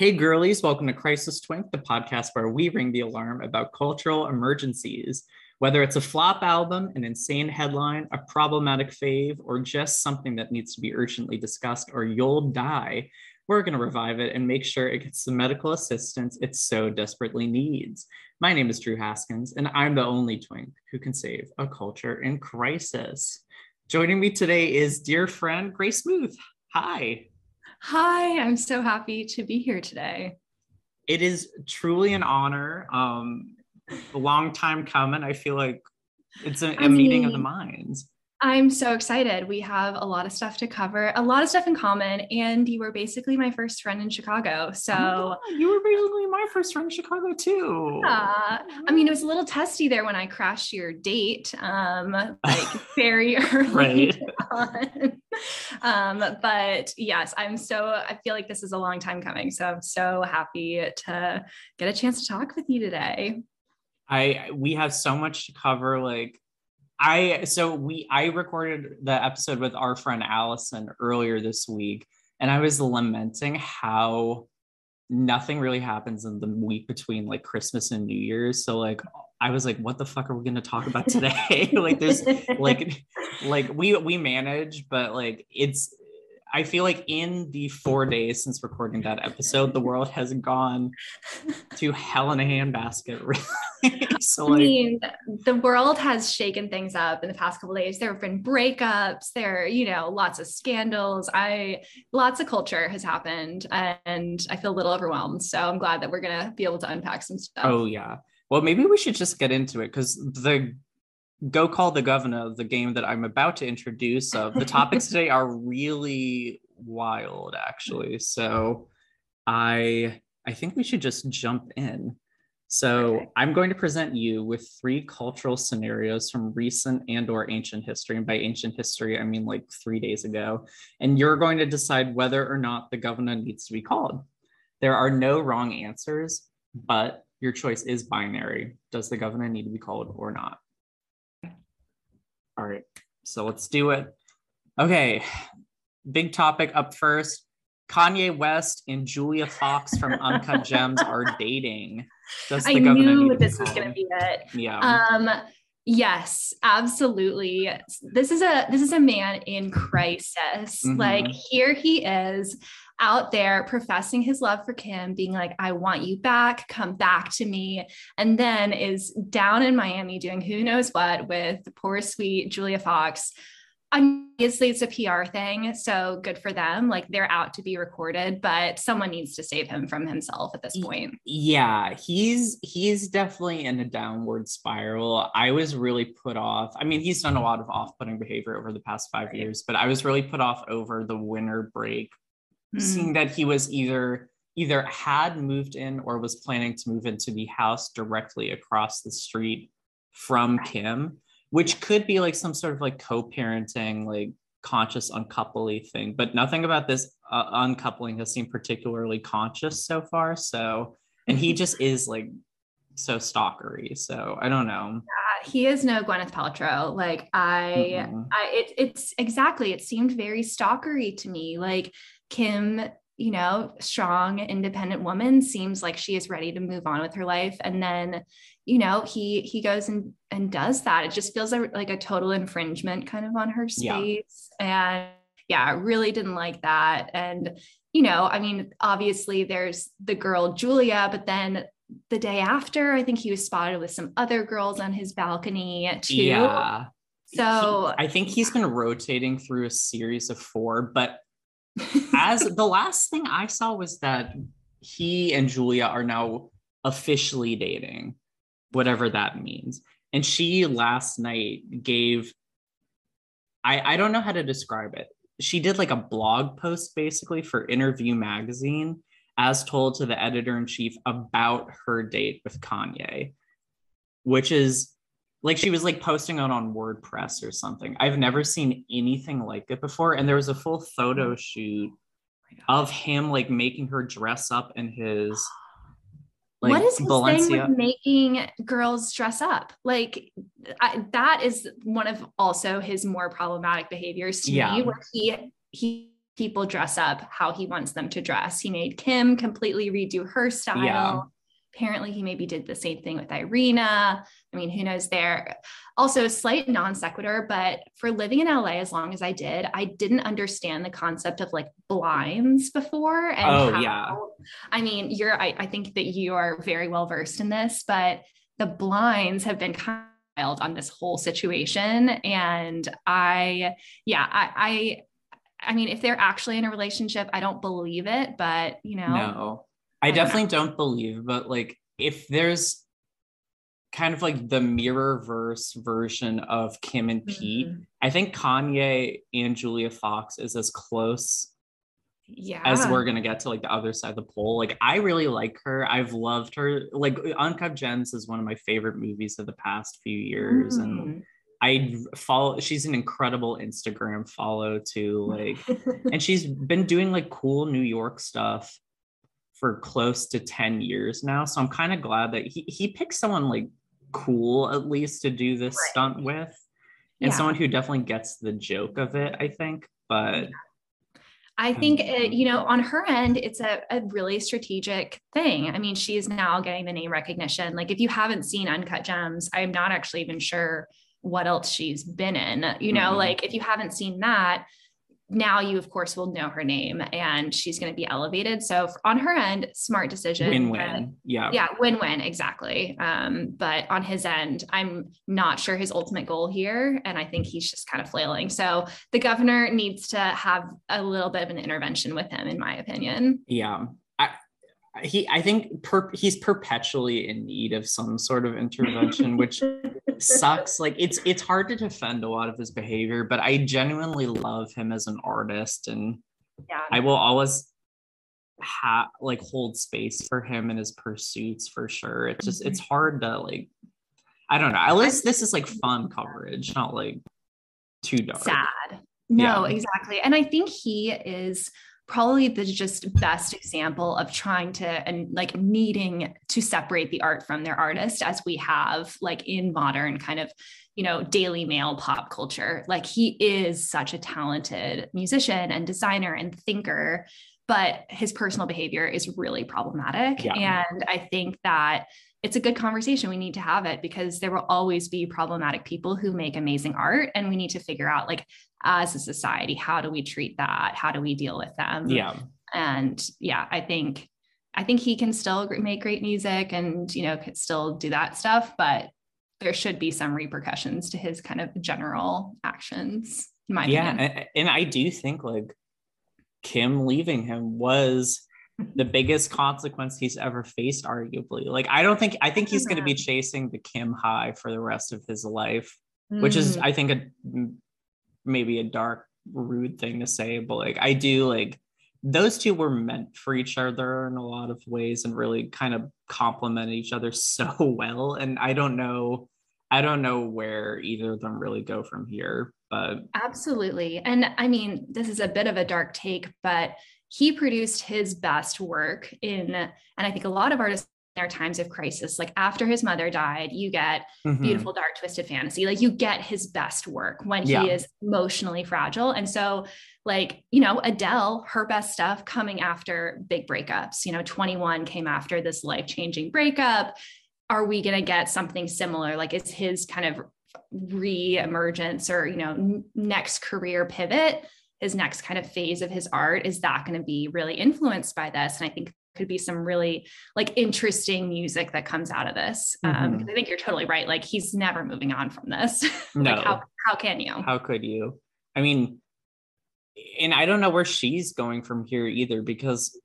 Hey girlies, welcome to Crisis Twink, the podcast where we ring the alarm about cultural emergencies. Whether it's a flop album, an insane headline, a problematic fave, or just something that needs to be urgently discussed or you'll die, we're going to revive it and make sure it gets the medical assistance it so desperately needs. My name is Drew Haskins, and I'm the only twink who can save a culture in crisis. Joining me today is dear friend Grace Muth. Hi. Hi, I'm so happy to be here today. It is truly an honor. Um, a long time coming. I feel like it's a, a meeting of the minds. I'm so excited. We have a lot of stuff to cover, a lot of stuff in common, and you were basically my first friend in Chicago. So oh you were basically my first friend in Chicago too. Yeah. I mean, it was a little testy there when I crashed your date, um, like very early on. Um, but yes, I'm so I feel like this is a long time coming. So I'm so happy to get a chance to talk with you today. I we have so much to cover. Like I so we I recorded the episode with our friend Allison earlier this week, and I was lamenting how nothing really happens in the week between like Christmas and New Year's. So like I was like, what the fuck are we gonna talk about today? like there's like like we we manage, but like it's I feel like in the four days since recording that episode, the world has gone to hell in a handbasket. Really. so, like, I mean, the world has shaken things up in the past couple days. There have been breakups. There, you know, lots of scandals. I lots of culture has happened, and I feel a little overwhelmed. So I'm glad that we're gonna be able to unpack some stuff. Oh yeah. Well, maybe we should just get into it because the Go Call the Governor, the game that I'm about to introduce. Uh, the topics today are really wild, actually. So I I think we should just jump in. So okay. I'm going to present you with three cultural scenarios from recent and or ancient history. And by ancient history, I mean like three days ago. And you're going to decide whether or not the governor needs to be called. There are no wrong answers, but your choice is binary. Does the governor need to be called or not? All right, so let's do it. Okay, big topic up first. Kanye West and Julia Fox from Uncut Gems are dating. I knew this was going to be it. Yeah. Um, yes, absolutely. This is a this is a man in crisis. Mm-hmm. Like here he is out there professing his love for Kim, being like, I want you back, come back to me. And then is down in Miami doing who knows what with the poor, sweet Julia Fox. Obviously, it's a PR thing. So good for them. Like they're out to be recorded, but someone needs to save him from himself at this point. Yeah, he's he's definitely in a downward spiral. I was really put off. I mean, he's done a lot of off-putting behavior over the past five right. years, but I was really put off over the winter break mm-hmm. seeing that he was either either had moved in or was planning to move into the house directly across the street from Kim, which could be like some sort of like co-parenting, like conscious uncoupling thing. But nothing about this uh, uncoupling has seemed particularly conscious so far. So, and he just is like so stalkery. So I don't know. Yeah, he is no Gwyneth Paltrow. Like I, mm-hmm. I, it, it's exactly. It seemed very stalkery to me. Like Kim, you know, strong, independent woman seems like she is ready to move on with her life. And then, you know, he he goes and and does that. It just feels like, a total infringement kind of on her space. Yeah. And yeah, I really didn't like that. And, you know, I mean, obviously there's the girl Julia, but then the day after, I think he was spotted with some other girls on his balcony too. Yeah. So he, I think he's been rotating through a series of four, but as the last thing I saw was that he and Julia are now officially dating, whatever that means. And she last night gave, I, I don't know how to describe it. She did like a blog post basically for Interview Magazine, as told to the editor in chief about her date with Kanye, which is like she was like posting it on WordPress or something. I've never seen anything like it before. And there was a full photo shoot of him like making her dress up in his Like what is his Balenciaga. thing with making girls dress up? Like I, that is one of also his more problematic behaviors to yeah. me, where he he people dress up how he wants them to dress. He made Kim completely redo her style. Yeah. Apparently, he maybe did the same thing with Irina. I mean, who knows there? Also, a slight non sequitur, but for living in LA as long as I did, I didn't understand the concept of like blinds before. And oh, how, yeah. I mean, you're, I, I think that you are very well versed in this, but the blinds have been kind of on this whole situation. And I, yeah, I, I, I mean, if they're actually in a relationship, I don't believe it, but you know. No, I, I definitely don't, don't believe, but like if there's kind of like the mirror verse version of Kim and Pete. Mm-hmm. I think Kanye and Julia Fox is as close yeah as we're gonna get to like the other side of the pole like i really like her i've loved her like uncut gems is one of my favorite movies of the past few years mm. and i follow she's an incredible instagram follow too like and she's been doing like cool new york stuff for close to 10 years now so i'm kind of glad that he, he picked someone like cool at least to do this right. stunt with and yeah. someone who definitely gets the joke of it i think but. I think, it, you know, on her end, it's a, a really strategic thing. I mean, she's now getting the name recognition. Like, if you haven't seen Uncut Gems, I'm not actually even sure what else she's been in. You know, mm-hmm. like if you haven't seen that, now you of course will know her name and she's going to be elevated. So on her end smart decision. Win-win. Yeah. Yeah win-win exactly. Um, but on his end i'm not sure his ultimate goal here and i think he's just kind of flailing. So the governor needs to have a little bit of an intervention with him in my opinion. Yeah he i think per, he's perpetually in need of some sort of intervention which sucks. Like it's it's hard to defend a lot of his behavior but i genuinely love him as an artist and yeah. I will always have like hold space for him and his pursuits for sure. It's just mm-hmm. it's hard to like i don't know. At least this is like fun coverage not like too dark. Sad. No yeah. exactly. And i think he is probably the just best example of trying to and like needing to separate the art from their artist as we have like in modern kind of you know daily mail pop culture like he is such a talented musician and designer and thinker but his personal behavior is really problematic yeah. and i think that it's a good conversation. We need to have it because there will always be problematic people who make amazing art. And we need to figure out, like, as a society, how do we treat that? How do we deal with them? Yeah. And yeah, I think, I think he can still make great music and, you know, still do that stuff, but there should be some repercussions to his kind of general actions. my yeah. Opinion. And I do think like Kim leaving him was the biggest consequence he's ever faced, arguably. Like, I don't think, I think he's going to be chasing the Kim high for the rest of his life, mm. which is, mm. I think, a maybe a dark, rude thing to say, but like, I do like those two were meant for each other in a lot of ways and really kind of complement each other so well. And I don't know, I don't know where either of them really go from here, but absolutely. And I mean, this is a bit of a dark take, but he produced his best work in, and I think a lot of artists in their times of crisis like after his mother died you get mm-hmm. beautiful dark twisted fantasy. Like you get his best work when yeah. he is emotionally fragile. And so like you know adele her best stuff coming after big breakups. You know 21 came after this life changing breakup. Are we going to get something similar? Like is his kind of re-emergence or you know next career pivot his next kind of phase of his art is that going to be really influenced by this? And i think could be some really like interesting music that comes out of this um, mm-hmm. um i think you're totally right like he's never moving on from this. No. like how, how can you? How could you? I mean and i don't know where she's going from here either because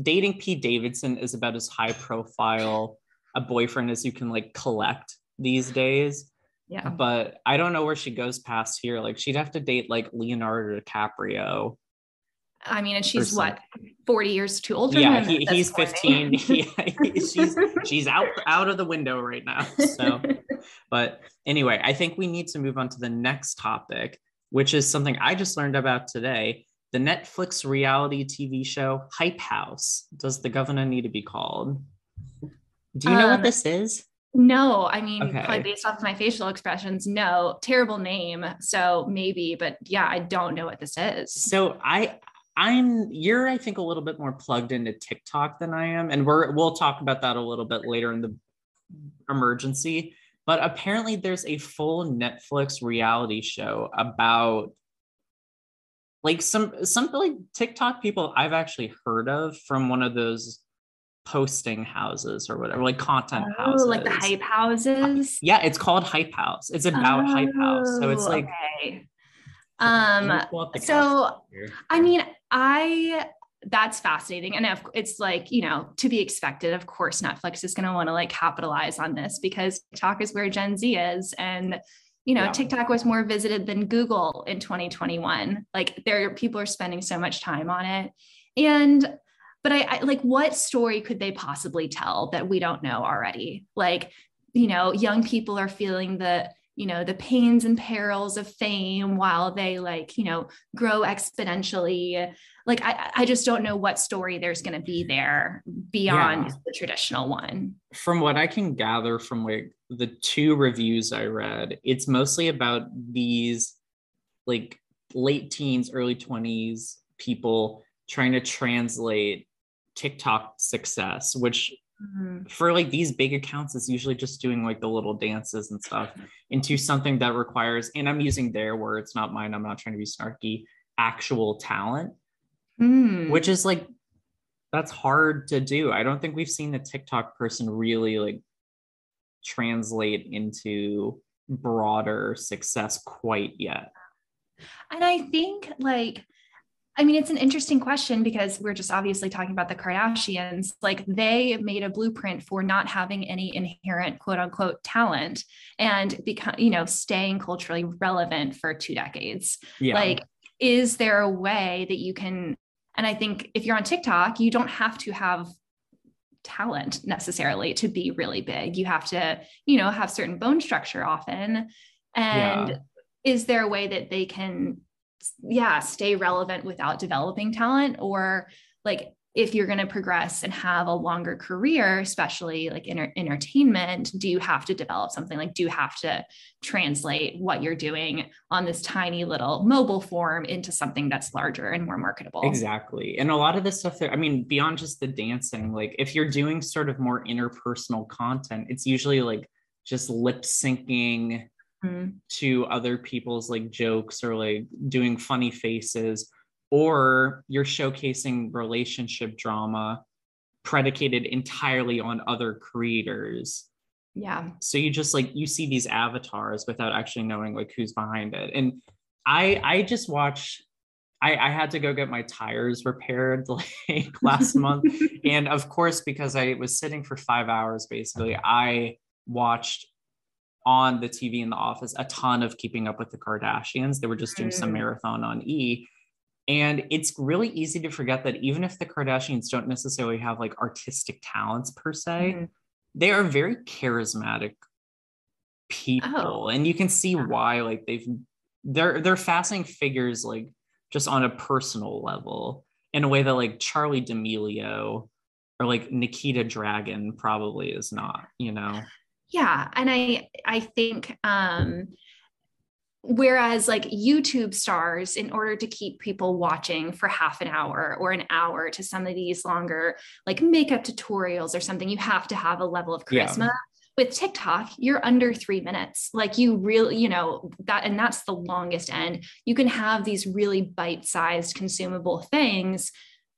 dating pete davidson is about as high profile a boyfriend as you can like collect these days yeah. But I don't know where she goes past here. Like she'd have to date like Leonardo DiCaprio. I mean, and she's what, 40 years too old? Yeah, he, he's 15. she's she's out out of the window right now. So, but anyway, I think we need to move on to the next topic, which is something I just learned about today. The Netflix reality TV show Hype House. Does the governor need to be called? Do you know um, what this is? No, I mean, okay. probably based off of my facial expressions, no. Terrible name. So maybe, but yeah, I don't know what this is. So I I'm you're I think a little bit more plugged into TikTok than I am. And we're we'll talk about that a little bit later in the emergency. But apparently there's a full Netflix reality show about like some some like TikTok people I've actually heard of from one of those posting houses or whatever, like content oh, houses. Like the hype houses. Yeah, it's called Hype House. It's about oh, Hype House. So it's like okay. um so I mean I that's fascinating and of it's like you know to be expected of course netflix is going to want to like capitalize on this because tiktok is where gen z is and you know yeah. tiktok was more visited than google in 2021 like there people are spending so much time on it and but I, I like what story could they possibly tell that we don't know already? Like you know young people are feeling the you know the pains and perils of fame while they like you know grow exponentially. Like i i just don't know what story there's going to be there beyond yeah. the traditional one. From what i can gather from like the two reviews i read it's mostly about these like late teens early 20s people trying to translate tiktok success which Mm-hmm. For like these big accounts, is usually just doing like the little dances and stuff into something that requires, and I'm using their words, not mine. I'm not trying to be snarky, actual talent, mm. which is like, that's hard to do. I don't think we've seen the TikTok person really like translate into broader success quite yet. And I think like I mean, it's an interesting question because we're just obviously talking about the Kardashians. Like they made a blueprint for not having any inherent quote unquote talent and become, you know, staying culturally relevant for two decades. Yeah. Like, is there a way that you can? And I think if you're on TikTok, you don't have to have talent necessarily to be really big. You have to, you know, have certain bone structure often. And yeah. is there a way that they can yeah stay relevant without developing talent or like if you're going to progress and have a longer career especially like in entertainment do you have to develop something? Like do you have to translate what you're doing on this tiny little mobile form into something that's larger and more marketable? Exactly. And a lot of this stuff there i mean beyond just the dancing like if you're doing sort of more interpersonal content it's usually like just lip syncing mm-hmm. to other people's like jokes or like doing funny faces or you're showcasing relationship drama predicated entirely on other creators. Yeah. So you just like you see these avatars without actually knowing like who's behind it. And i i just watch I, I had to go get my tires repaired like last month. And of course because i was sitting for five hours basically i watched on the TV in the office a ton of keeping up with the Kardashians. They were just doing mm. some marathon on E. And it's really easy to forget that even if the Kardashians don't necessarily have like artistic talents per se, mm. they are very charismatic people. Oh. And you can see why like they've they're they're fascinating figures like just on a personal level in a way that like Charli D'Amelio or like Nikita Dragun probably is not, you know yeah and i i think um whereas like youtube stars in order to keep people watching for half an hour or an hour to some of these longer like makeup tutorials or something you have to have a level of charisma. Yeah. with tiktok you're under three minutes. Like you really you know that and that's the longest end. You can have these really bite-sized consumable things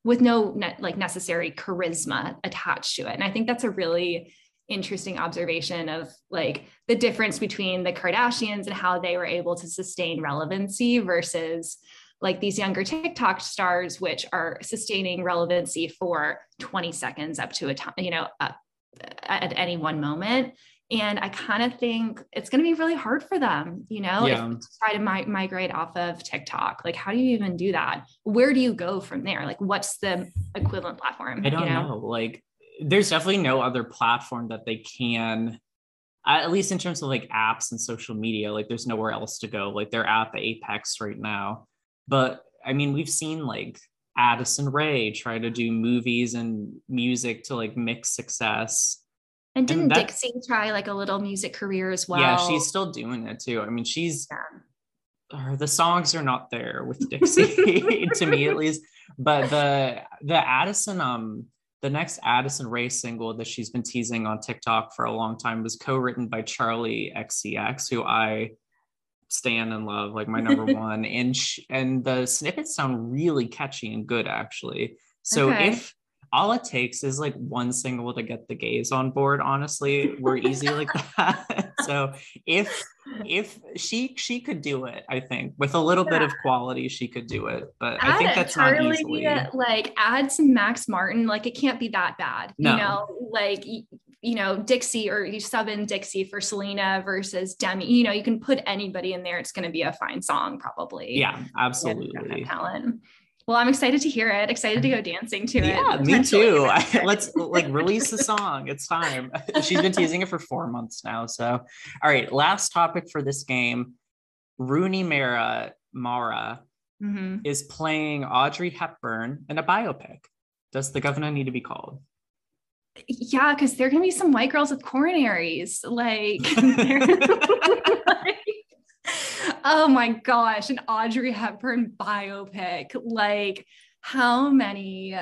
with no ne- like necessary charisma attached to it and i think that's a really interesting observation of like the difference between the Kardashians and how they were able to sustain relevancy versus like these younger TikTok stars, which are sustaining relevancy for 20 seconds up to a time, you know, at any one moment. And I kind of think it's going to be really hard for them, you know, yeah. to try to mi- migrate off of TikTok. Like, how do you even do that? Where do you go from there? Like, what's the equivalent platform? I don't you know? know. Like, there's definitely no other platform that they can at least in terms of like apps and social media like there's nowhere else to go like they're at the apex right now but i mean we've seen like addison rae try to do movies and music to like mix success And didn't and Dixie try like a little music career as well? Yeah, she's still doing it too. I mean, she's yeah. the songs are not there with Dixie to me at least, but the the Addison um the next Addison Rae single that she's been teasing on TikTok for a long time was co-written by Charli XCX, who I stand and love, like my number one. And sh- and the snippets sound really catchy and good, actually. So okay. if all it takes is like one single to get the gays on board honestly we're easy like that. So if if she she could do it i think. With a little yeah. bit of quality she could do it but add i think that's not easily like add some max martin like it can't be that bad no. you know? Like you know dixie or you sub in dixie for selena versus demi you know you can put anybody in there it's going to be a fine song probably. Yeah absolutely. talent well, I'm excited to hear it. Excited to go dancing to it. Yeah, me too. Let's like release the song. It's time. She's been teasing it for four months now. So, all right. Last topic for this game: Rooney Mara Mara mm-hmm. is playing Audrey Hepburn in a biopic. Does the governor need to be called? Yeah, because there can be some white girls with coronaries. Like oh my gosh, an Audrey Hepburn biopic. Like, how many?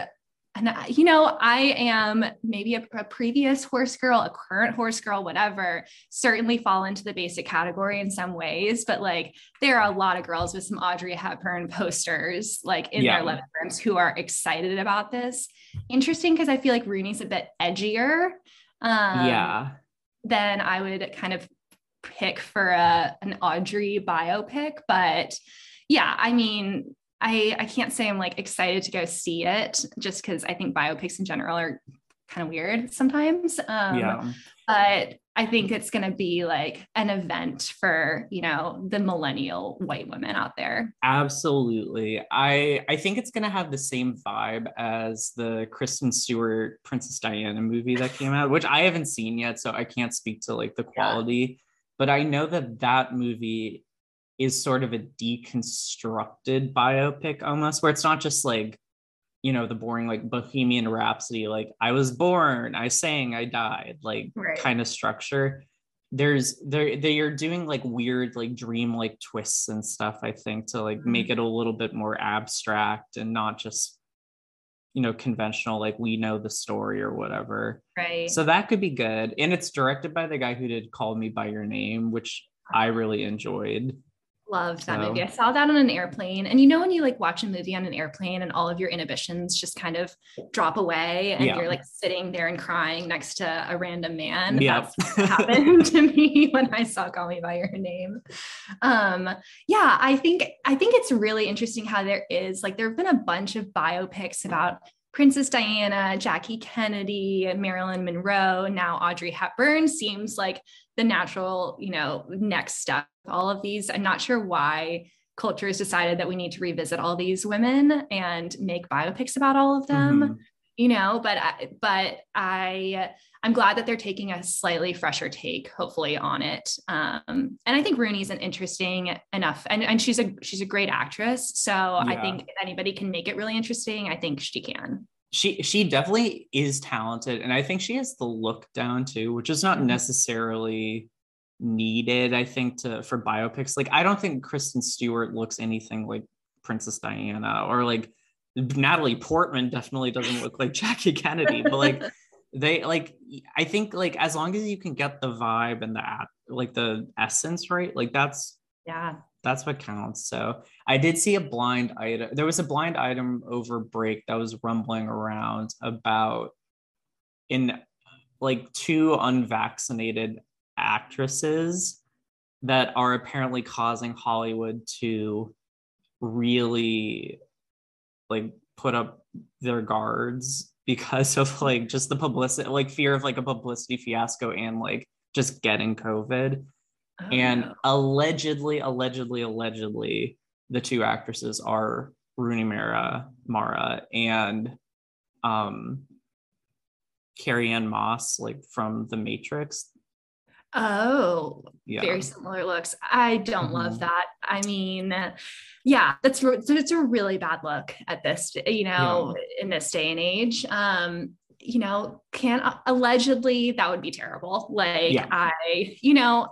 And you know, I am maybe a, a, previous horse girl, a current horse girl, whatever, certainly fall into the basic category in some ways. But like, there are a lot of girls with some Audrey Hepburn posters, like in yeah. their living rooms, who are excited about this. Interesting because I feel like Rooney's a bit edgier. Um, yeah. Then I would kind of pick for a, an Audrey biopic, but yeah, I mean, I I can't say I'm like excited to go see it just because I think biopics in general are kind of weird sometimes. Um, yeah. But I think it's going to be like an event for you know the millennial white women out there. Absolutely, I I think it's going to have the same vibe as the Kristen Stewart Princess Diana movie that came out, which I haven't seen yet, so I can't speak to like the quality. But I know that that movie is sort of a deconstructed biopic almost, where it's not just like, you know, the boring like Bohemian Rhapsody, like I was born, I sang, I died, like right. kind of structure. There's they they are doing like weird like dream like twists and stuff. I think to like mm-hmm. make it a little bit more abstract and not just you know conventional like we know the story or whatever. Right. So that could be good. And it's directed by the guy who did call me by your name which i really enjoyed Loved that so. movie. I saw that on an airplane. And you know, when you like watch a movie on an airplane and all of your inhibitions just kind of drop away and yeah. you're like sitting there and crying next to a random man. Yep. That's what happened to me when I saw Call Me by Your Name. Um, yeah, I think I think it's really interesting how there is like there have been a bunch of biopics about Princess Diana, Jackie Kennedy, Marilyn Monroe, now Audrey Hepburn seems like the natural, you know, next step. All of these, I'm not sure why culture has decided that we need to revisit all these women and make biopics about all of them. Mm-hmm. You know, but I, but I I'm glad that they're taking a slightly fresher take, hopefully, on it. Um, and I think Rooney's an interesting enough, and, and she's a she's a great actress. So yeah. I think if anybody can make it really interesting, I think she can she she definitely is talented and i think she has the look down too which is not mm-hmm. necessarily needed i think to for biopics like i don't think kristen stewart looks anything like princess diana or like natalie portman definitely doesn't look like jackie kennedy but like they like i think like as long as you can get the vibe and the like the essence right like that's yeah that's what counts. So I did see a blind item. There was a blind item over break that was rumbling around about in like two unvaccinated actresses that are apparently causing Hollywood to really like put up their guards because of like just the publicity, like fear of like a publicity fiasco and like just getting COVID. Oh, and allegedly, allegedly, allegedly, the two actresses are Rooney Mara, Mara, and um, Carrie-Anne Moss, like from The Matrix. Oh, yeah. very similar looks. I don't mm-hmm. love that. I mean, yeah, that's it's a really bad look at this, you know, yeah. in this day and age. Um, you know, can allegedly that would be terrible. Like yeah. I, you know,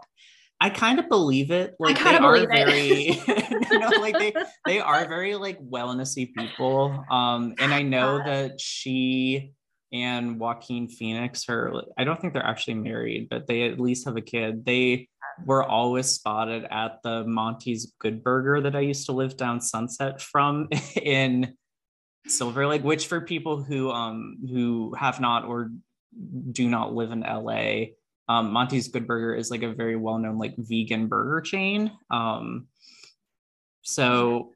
I kind of believe it. Like they are very, you know, like they they are very like wellnessy people. Um, and I know that she and Joaquin Phoenix are. I don't think they're actually married, but they at least have a kid. They were always spotted at the Monty's Good Burger that I used to live down Sunset from in Silver Lake. Which for people who um who have not or do not live in LA um, Monty's Good Burger is like a very well known like vegan burger chain. Um, so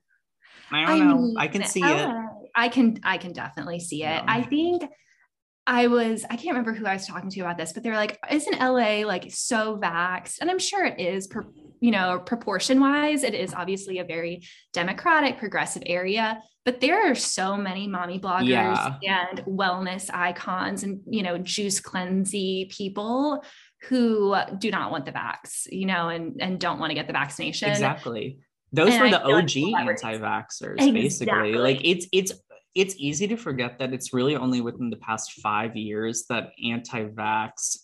I don't I know. Mean, I can see it. I can I can definitely see it. Yeah. I think I was I can't remember who I was talking to about this, but they're like, isn't LA like so vaxxed? And I'm sure it is, per, you know, proportion wise, it is obviously a very democratic, progressive area. But there are so many mommy bloggers yeah. and wellness icons and you know juice cleansy people who do not want the vax, you know, and and don't want to get the vaccination. Exactly. Those and were the OG like anti-vaxxers, exactly. basically. Like it's it's it's easy to forget that it's really only within the past five years that anti-vax,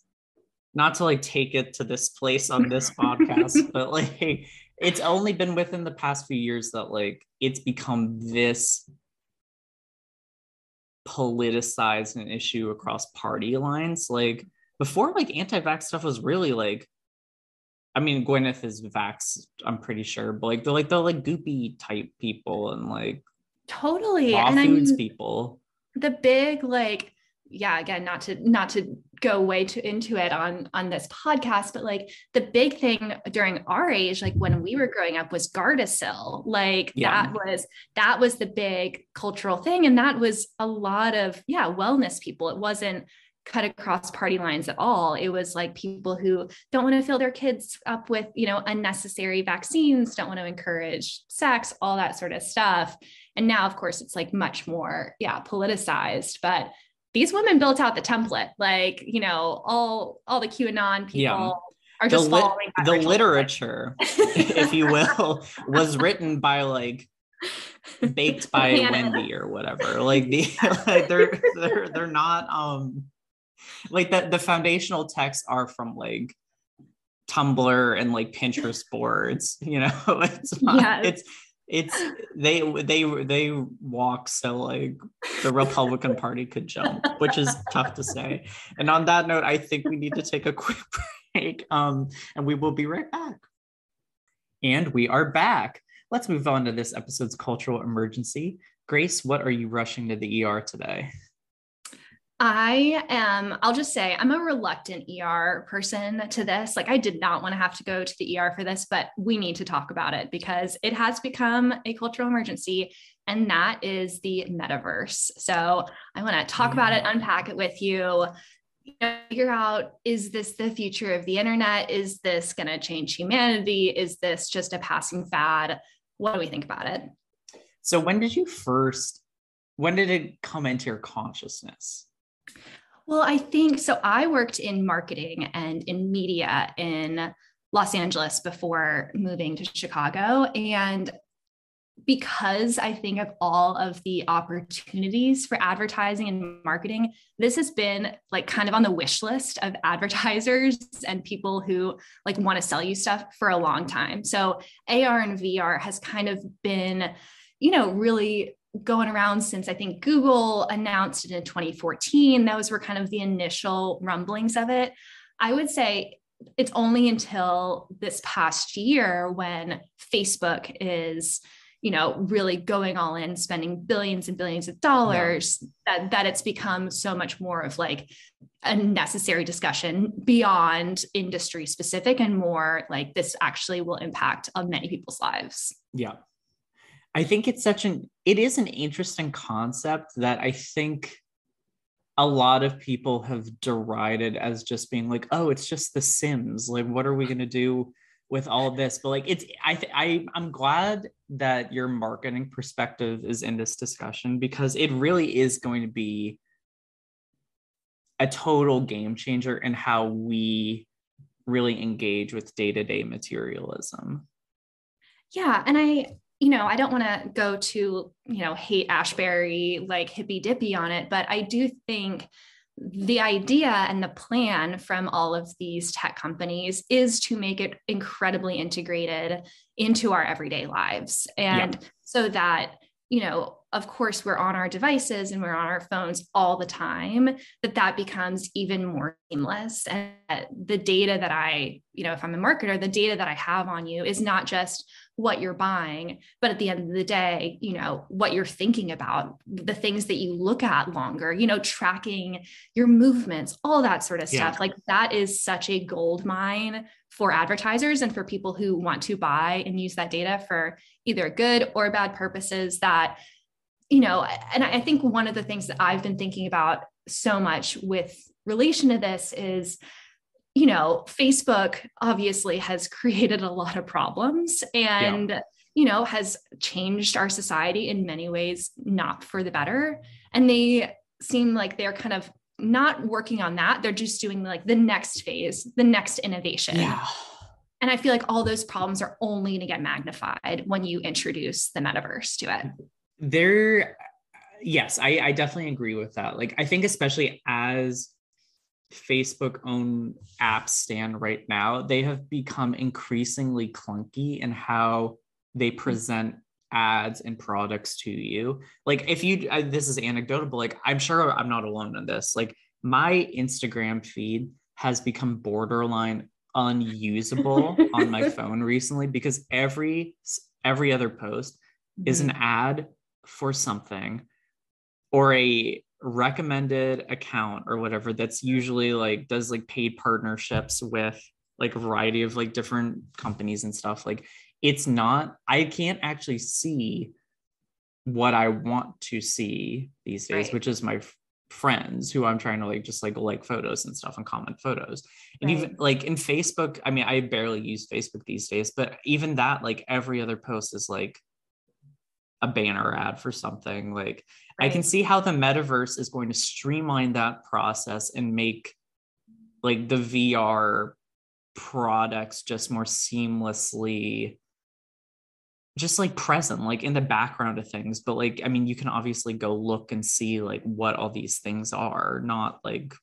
not to like take it to this place on this podcast, but like it's only been within the past few years that like it's become this politicized an issue across party lines. Like before like anti-vax stuff was really like I mean Gwyneth is vax, I'm pretty sure, but like they're like they're like goopy type people and like totally raw and foods I mean, people. The big like yeah again not to not to go way too into it on on this podcast but like the big thing during our age like when we were growing up was gardasil like yeah. that was that was the big cultural thing and that was a lot of yeah wellness people it wasn't cut across party lines at all. It was like people who don't want to fill their kids up with, you know, unnecessary vaccines, don't want to encourage sex, all that sort of stuff. And now, of course, it's like much more, yeah, politicized. But these women built out the template, like, you know, all all the QAnon people. Yeah. Are just the, li- the literature, if you will, was written by like baked by Wendy or whatever. Like the like they're they're they're not um like the the foundational texts are from like Tumblr and like Pinterest boards. You know, it's not, yes. it's it's they they they walk so like the Republican Party could jump, which is tough to say. And on that note, I think we need to take a quick break. Um, and we will be right back. And we are back. Let's move on to this episode's cultural emergency. Grace, what are you rushing to the ER today? I am, I'll just say, I'm a reluctant ER person to this. Like, I did not want to have to go to the ER for this, but we need to talk about it because it has become a cultural emergency, and that is the metaverse. So, I want to talk yeah. about it, unpack it with you, you know, figure out is this the future of the internet? Is this going to change humanity? Is this just a passing fad? What do we think about it? So, when did you first, when did it come into your consciousness? Well, I think so. I worked in marketing and in media in Los Angeles before moving to Chicago. And because I think of all of the opportunities for advertising and marketing, this has been like kind of on the wish list of advertisers and people who like want to sell you stuff for a long time. So AR and VR has kind of been, you know, really going around since I think Google announced it in 2014. Those were kind of the initial rumblings of it. I would say it's only until this past year when Facebook is you know really going all in spending billions and billions of dollars yeah. that that it's become so much more of like a necessary discussion beyond industry specific and more like this actually will impact on many people's lives yeah I think it's such an it is an interesting concept that I think a lot of people have derided as just being like, oh, it's just the Sims. Like, what are we gonna do with all of this? But like, it's I th- I I'm glad that your marketing perspective is in this discussion because it really is going to be a total game changer in how we really engage with day-to-day materialism. Yeah, and I you know, I don't want to go to, you know, Haight-Ashbury like hippy dippy on it, but I do think the idea and the plan from all of these tech companies is to make it incredibly integrated into our everyday lives. And yeah. so that, you know, of course we're on our devices and we're on our phones all the time that that becomes even more seamless and the data that i you know if i'm a marketer the data that i have on you is not just what you're buying but at the end of the day you know what you're thinking about the things that you look at longer you know tracking your movements all that sort of stuff yeah. like that is such a gold mine for advertisers and for people who want to buy and use that data for either good or bad purposes that you know and i think one of the things that i've been thinking about so much with relation to this is you know, Facebook obviously has created a lot of problems and, yeah. you know, has changed our society in many ways, not for the better. And they seem like they're kind of not working on that. They're just doing like the next phase, the next innovation. Yeah. And I feel like all those problems are only going to get magnified when you introduce the metaverse to it. There, yes, I, I definitely agree with that. Like, I think, especially as Facebook own apps stand right now, they have become increasingly clunky in how they hmm. present ads and products to you. Like if you I, this is anecdotal, but like I'm sure I'm not alone in this. Like my Instagram feed has become borderline unusable on my phone recently because every every other post mm-hmm. is an ad for something or a recommended account or whatever that's usually like does like paid partnerships with like a variety of like different companies and stuff like it's not i can't actually see what i want to see these days right. which is my f- friends who i'm trying to like just like like photos and stuff and comment photos and right. even like in facebook i mean i barely use facebook these days but even that like every other post is like a banner ad for something like right. i can see how the metaverse is going to streamline that process and make like the vr products just more seamlessly just like present like in the background of things but like i mean you can obviously go look and see like what all these things are not like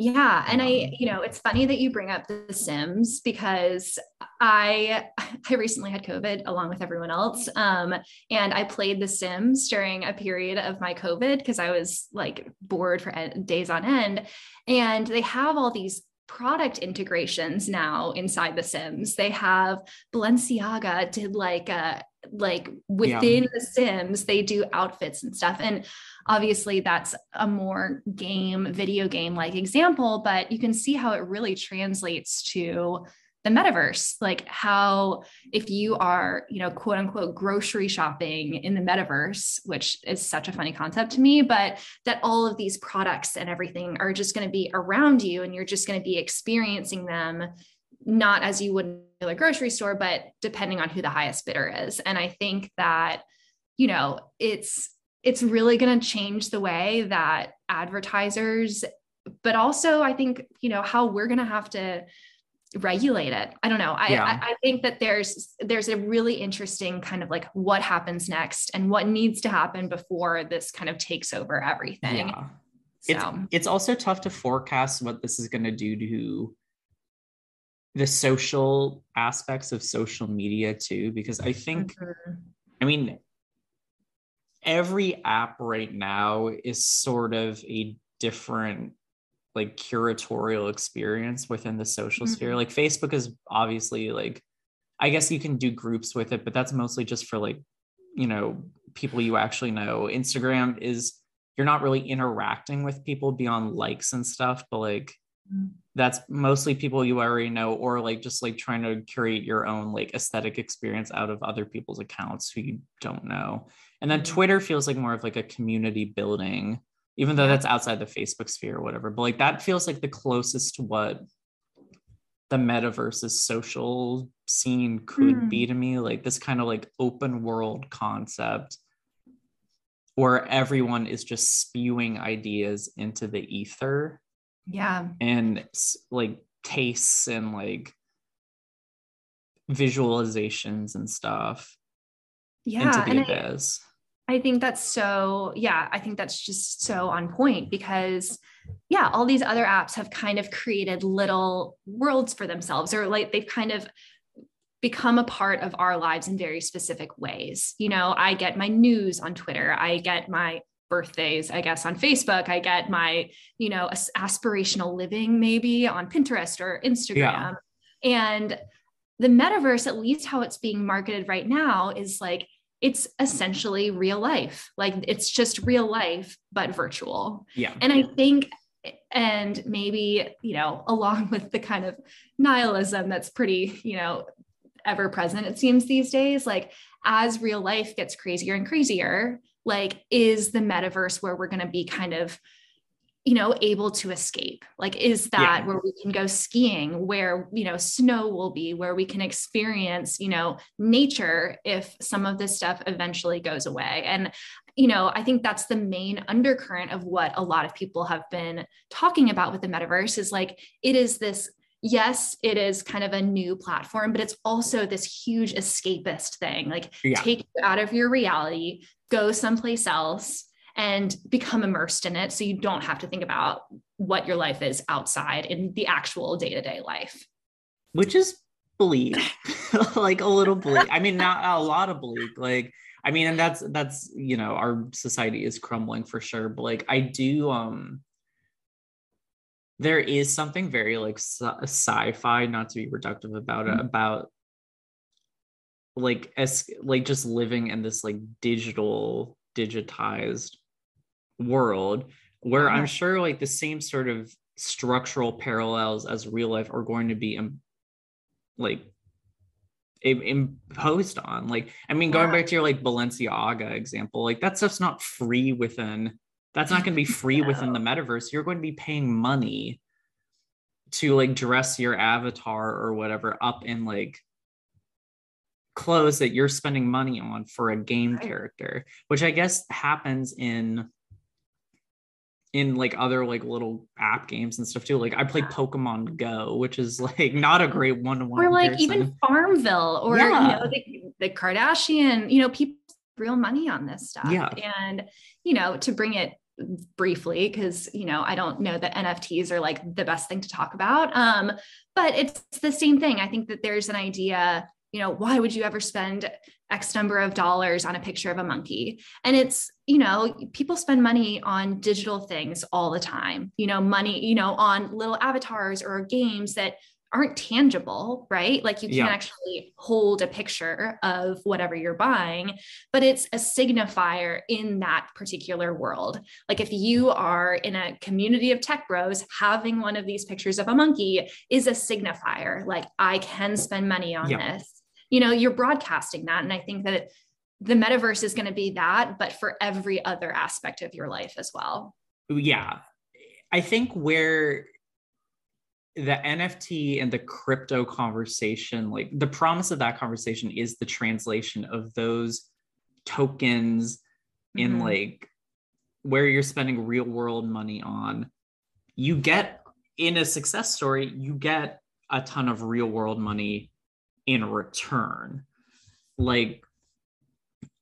yeah. And I, you know, it's funny that you bring up The Sims because I I recently had COVID along with everyone else. Um, and I played The Sims during a period of my COVID because I was like bored for days on end. And they have all these product integrations now inside the sims they have balenciaga did like a like within yeah. the sims they do outfits and stuff and obviously that's a more game video game like example but you can see how it really translates to the metaverse. Like how if you are you know quote unquote grocery shopping in the metaverse which is such a funny concept to me but that all of these products and everything are just going to be around you and you're just going to be experiencing them not as you would in a grocery store but depending on who the highest bidder is. And i think that you know it's it's really going to change the way that advertisers but also i think you know how we're going to have to regulate it i don't know I, yeah. I, I think that there's there's a really interesting kind of like what happens next and what needs to happen before this kind of takes over everything yeah. So. It's, it's also tough to forecast what this is going to do to the social aspects of social media too because i think mm-hmm. i mean every app right now is sort of a different like curatorial experience within the social mm-hmm. sphere. Like Facebook is obviously like, I guess you can do groups with it, but that's mostly just for like, you know, people you actually know. Instagram is you're not really interacting with people beyond likes and stuff, but like mm-hmm. that's mostly people you already know, or like just like trying to curate your own like aesthetic experience out of other people's accounts who you don't know. And then mm-hmm. Twitter feels like more of like a community building even though that's outside the Facebook sphere or whatever. But like that feels like the closest to what the metaverse's social scene could mm. be to me. Like this kind of like open world concept where everyone is just spewing ideas into the ether. Yeah. And like tastes and like visualizations and stuff yeah, into the abyss. I think that's so, yeah, I think that's just so on point because, yeah, all these other apps have kind of created little worlds for themselves, or like they've kind of become a part of our lives in very specific ways. You know, I get my news on Twitter, I get my birthdays, I guess, on Facebook, I get my, you know, aspirational living maybe on Pinterest or Instagram. Yeah. And the metaverse, at least how it's being marketed right now, is like, it's essentially real life. Like it's just real life, but virtual. Yeah. And I think, and maybe, you know, along with the kind of nihilism that's pretty, you know, ever present, it seems these days, like as real life gets crazier and crazier, like is the metaverse where we're going to be kind of you know able to escape like is that yeah. where we can go skiing where you know snow will be where we can experience you know nature if some of this stuff eventually goes away and you know i think that's the main undercurrent of what a lot of people have been talking about with the metaverse is like it is this yes, it is kind of a new platform, but it's also this huge escapist thing. Like yeah. take you out of your reality, go someplace else and become immersed in it. So you don't have to think about what your life is outside in the actual day-to-day life. Which is bleak like a little bleak. I mean not a lot of bleak like i mean and that's that's you know our society is crumbling for sure but like i do um there is something very like sci-fi not to be reductive about it mm-hmm. about like as like just living in this like digital digitized world where i'm sure like the same sort of structural parallels as real life are going to be um, like imposed on like i mean going back to your like balenciaga example like that stuff's not free within that's not going to be free no. within the metaverse you're going to be paying money to like dress your avatar or whatever up in like clothes that you're spending money on for a game right. character which i guess happens in in like other like little app games and stuff too. Like i play pokemon go which is like not a great one-to-one or like comparison. even farmville or yeah. you know the, the kardashian you know people real money on this stuff. Yeah. And you know to bring it briefly because you know i don't know that nfts are like the best thing to talk about. Um but it's the same thing. I think that there's an idea you know, why would you ever spend X number of dollars on a picture of a monkey? And it's, you know, people spend money on digital things all the time, you know, money, you know, on little avatars or games that aren't tangible, right? Like you can't yeah. actually hold a picture of whatever you're buying, but it's a signifier in that particular world. Like if you are in a community of tech bros, having one of these pictures of a monkey is a signifier. Like I can spend money on yeah. this you know you're broadcasting that. And i think that the metaverse is going to be that but for every other aspect of your life as well. Yeah. I think where the nft and the crypto conversation like the promise of that conversation is the translation of those tokens mm-hmm. in like where you're spending real world money on. You get in a success story you get a ton of real world money in return like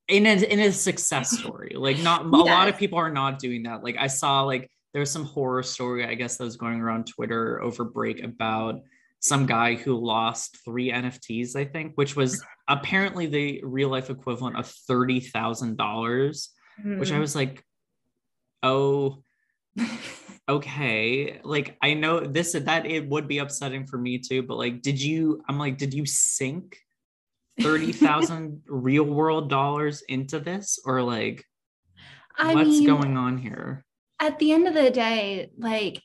in a, in a success story like not a lot of people are not doing that like i saw like there's some horror story i guess that was going around twitter over break about some guy who lost three nfts i think which was apparently the real life equivalent of $30000 mm. which i mm. was like oh okay like i know this that it would be upsetting for me too but like did you i'm like did you sink 30,000 real world dollars into this? Or like I what's mean, going on here? at the end of the day like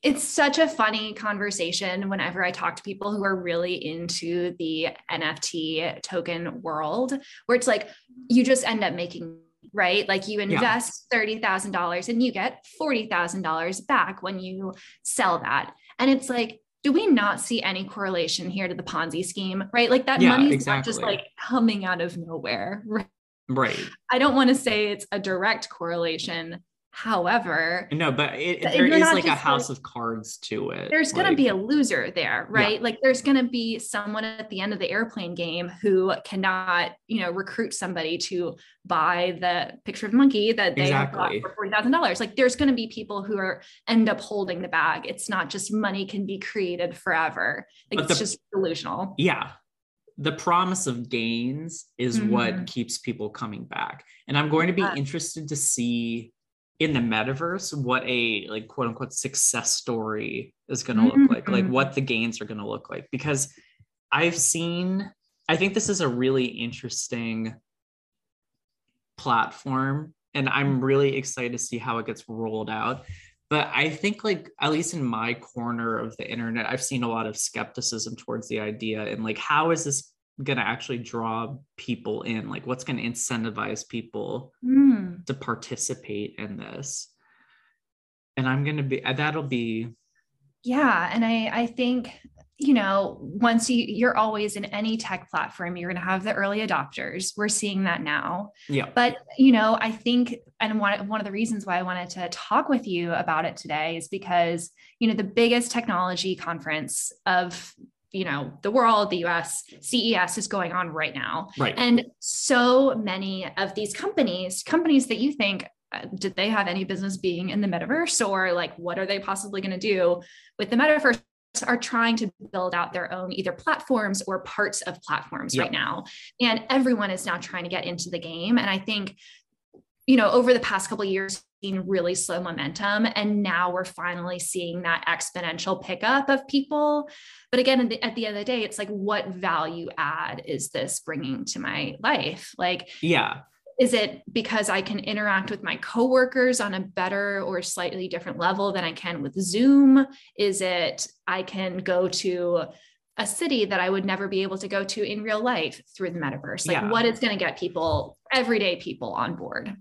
it's such a funny conversation whenever I talk to people who are really into the NFT token world, where it's like you just end up making right? Like you invest yeah. $30,000 and you get $40,000 back when you sell that. And it's like, do we not see any correlation here to the Ponzi scheme, right? Like that yeah, money is exactly. not just like coming out of nowhere, right? Right. I don't want to say it's a direct correlation, However, no, but it, there is like a house like, of cards to it. There's going to be a loser there, right? Yeah. Like there's going to be someone at the end of the airplane game who cannot, you know, recruit somebody to buy the picture of the monkey that they exactly. bought for forty thousand dollars. Like there's going to be people who are end up holding the bag. It's not just money can be created forever. Like it's just delusional. Yeah, the promise of gains is mm-hmm. what keeps people coming back. And I'm going to be yeah. interested to see in the metaverse what a like quote unquote success story is going to mm-hmm. look like like mm-hmm. what the gains are going to look like because i've seen i think this is a really interesting platform and i'm mm-hmm. really excited to see how it gets rolled out but i think like at least in my corner of the internet i've seen a lot of skepticism towards the idea and like how is this going to actually draw people in? Like what's going to incentivize people mm. to participate in this? And i'm going to be uh, that'll be yeah and i i think you know once you you're always in any tech platform you're going to have the early adopters. We're seeing that now. Yeah. But you know i think and one, one of the reasons why i wanted to talk with you about it today is because you know the biggest technology conference of you know the world the us ces is going on right now. Right. And so many of these companies companies that you think uh, did they have any business being in the metaverse or like what are they possibly going to do with the metaverse are trying to build out their own either platforms or parts of platforms yep. right now. And everyone is now trying to get into the game. And i think you know over the past couple years really slow momentum and now we're finally seeing that exponential pickup of people but again at the, at the end of the day it's like what value add is this bringing to my life like yeah is it because i can interact with my coworkers on a better or slightly different level than i can with zoom is it i can go to a city that I would never be able to go to in real life through the metaverse. Like, yeah. what is going to get people, everyday people, on board?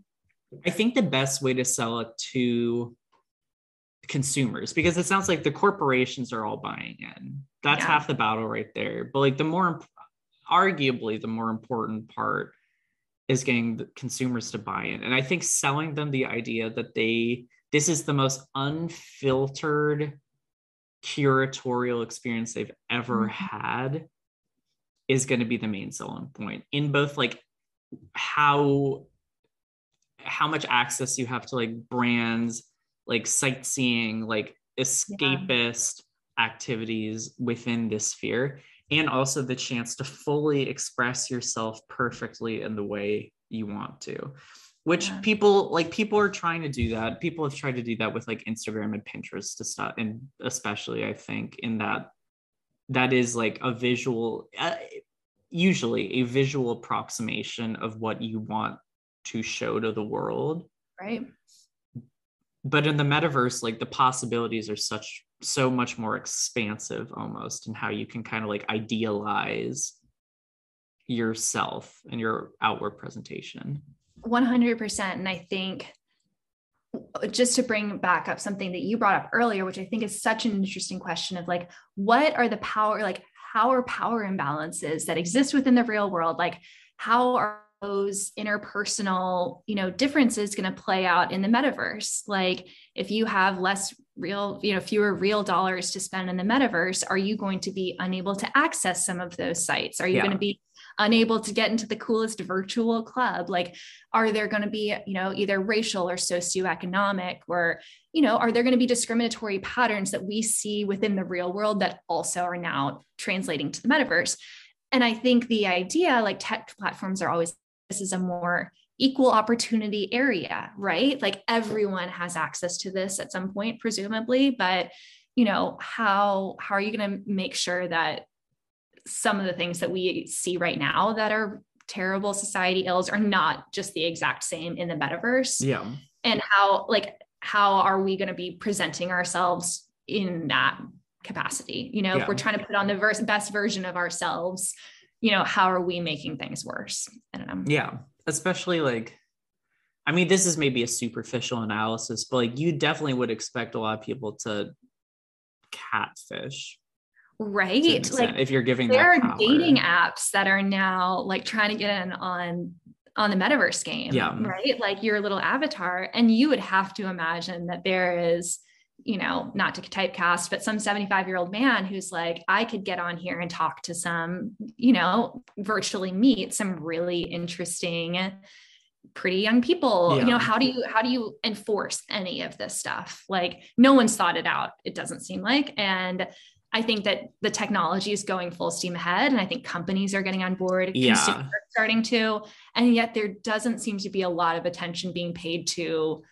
I think the best way to sell it to consumers because it sounds like the corporations are all buying in. That's yeah. half the battle right there. But like the more arguably the more important part is getting the consumers to buy in. And I think selling them the idea that they this is the most unfiltered curatorial experience they've ever mm-hmm. had is going to be the main selling point in both like how how much access you have to like brands, like sightseeing, like escapist yeah. activities within this sphere, and also the chance to fully express yourself perfectly in the way you want to. Which yeah. people like people are trying to do that. People have tried to do that with like Instagram and Pinterest to start, and especially I think in that that is like a visual uh, usually a visual approximation of what you want to show to the world. Right. But in the metaverse, like the possibilities are such so much more expansive almost and how you can kind of like idealize yourself and your outward presentation. 100%. And I think just to bring back up something that you brought up earlier, which I think is such an interesting question of like, what are the power, like, how are power imbalances that exist within the real world? Like, how are those interpersonal you know differences going to play out in the metaverse? Like if you have less real you know fewer real dollars to spend in the metaverse are you going to be unable to access some of those sites? Are you yeah. going to be unable to get into the coolest virtual club? Like are there going to be you know either racial or socioeconomic or you know are there going to be discriminatory patterns that we see within the real world that also are now translating to the metaverse? And I think the idea, like tech platforms are always is a more equal opportunity area, right? Like everyone has access to this at some point, presumably, but you know, how how are you going to make sure that some of the things that we see right now that are terrible society ills are not just the exact same in the metaverse? Yeah. And how like how are we going to be presenting ourselves in that capacity? You know, yeah. if we're trying to put on the verse, best version of ourselves, you know, how are we making things worse? I don't know. Yeah. Especially like, I mean, this is maybe a superficial analysis, but like you definitely would expect a lot of people to catfish. Right. Like if you're giving there are dating apps that are now like trying to get in on on the metaverse game, Yeah. right? Like your little avatar. And you would have to imagine that there is, you know, not to typecast, but some 75 year old man who's like, I could get on here and talk to some, you know, virtually meet some really interesting pretty young people. You know how do you how do you enforce any of this stuff? Like no one's thought it out it doesn't seem like. And i think that the technology is going full steam ahead and i think companies are getting on board Yeah. starting to and yet there doesn't seem to be a lot of attention being paid to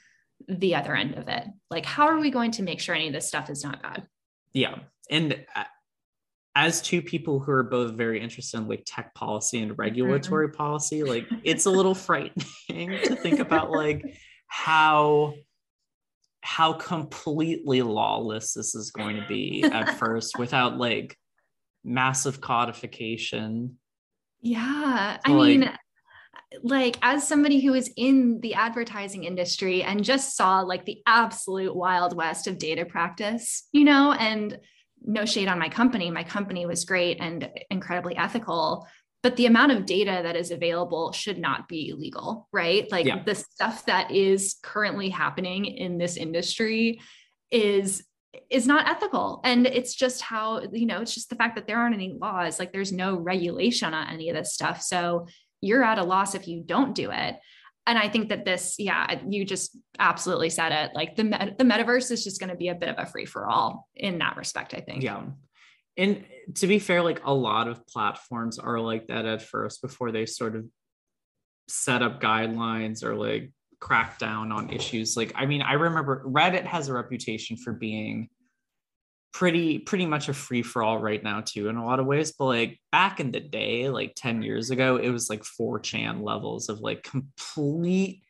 the other end of it. Like how are we going to make sure any of this stuff is not bad yeah. And uh, as two people who are both very interested in like tech policy and regulatory policy like it's a little frightening to think about like how how completely lawless this is going to be at first without like massive codification. Yeah. I like- mean, like as somebody who is in the advertising industry and just saw like the absolute wild west of data practice, you know, and no shade on my company. My company was great and incredibly ethical, but the amount of data that is available should not be illegal, right? Like Yeah. the stuff that is currently happening in this industry is is not ethical and it's just how you know it's just the fact that there aren't any laws like there's no regulation on any of this stuff so you're at a loss if you don't do it and i think that this yeah you just absolutely said it like the met- the metaverse is just going to be a bit of a free for all in that respect i think Yeah. And to be fair, like a lot of platforms are like that at first before they sort of set up guidelines or like crack down on issues. Like, I mean, I remember Reddit has a reputation for being pretty pretty much a free for all right now too in a lot of ways but like back in the day like 10 years ago it was like 4chan levels of like complete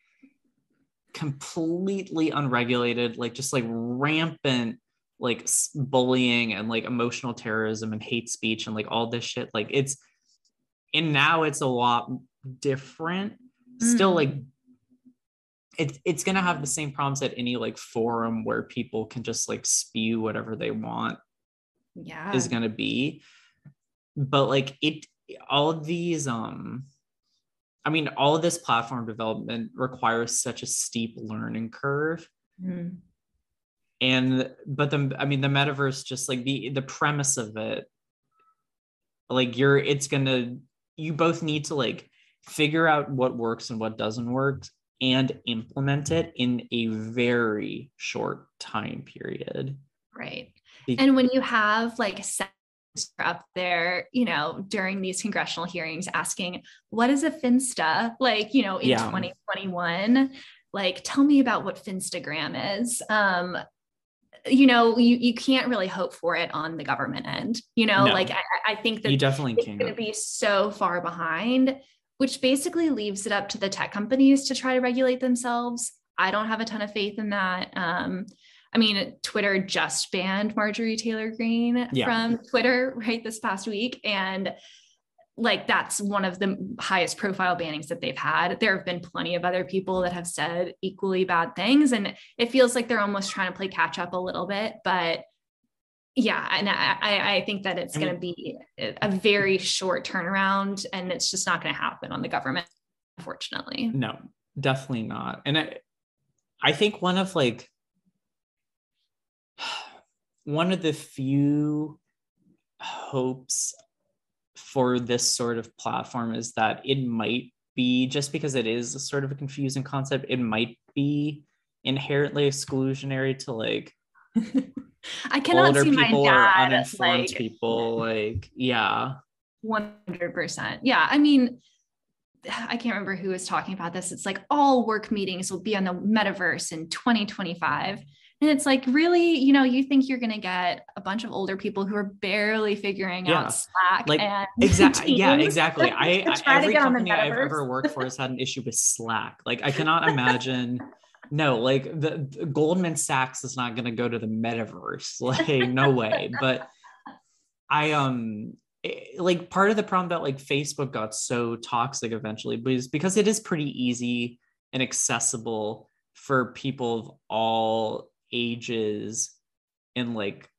completely unregulated like just like rampant like bullying and like emotional terrorism and hate speech and like all this shit like it's and now it's a lot different still Mm. Like it's it's gonna have the same problems at any like forum where people can just like spew whatever they want yeah. is gonna be. But like it all of these um i mean all of this platform development requires such a steep learning curve. Mhm. and but the i mean the metaverse just like the the premise of it like you're it's gonna you both need to like figure out what works and what doesn't work and implement it in a very short time period. Right. Be- and when you have like up there you know during these congressional hearings asking what is a finsta? Like you know in Yeah. 2021 like tell me about what finstagram is. Um you know you, you can't really hope for it on the government end you know? No. like I, I think that you definitely it's going to can't. be so far behind, which basically leaves it up to the tech companies to try to regulate themselves. I don't have a ton of faith in that. Um, I mean, Twitter just banned Marjorie Taylor Greene Yeah. from Twitter right this past week. And like that's one of the highest profile bannings that they've had. There have been plenty of other people that have said equally bad things. And it feels like they're almost trying to play catch up a little bit. But yeah, and I, I- think that it's going to be a very short turnaround, and it's just not going to happen on the government, unfortunately. no definitely not and i i think one of like one of the few hopes for this sort of platform is that it might be just because it is a sort of a confusing concept it might be inherently exclusionary to like I cannot older see my dad uninformed like people like yeah one hundred percent. Yeah, I mean, I can't remember who was talking about this. It's like all work meetings will be on the metaverse in 2025. And it's like, really, you know, you think you're going to get a bunch of older people who are barely figuring Yeah. out Slack Like, and exactly yeah exactly i, I every get on the company i've ever worked for has had an issue with slack like i cannot imagine no like the, the goldman sachs is not going to go to the metaverse like no way but i um it- like part of the problem that like facebook got so toxic eventually was because it is pretty easy and accessible for people of all ages and like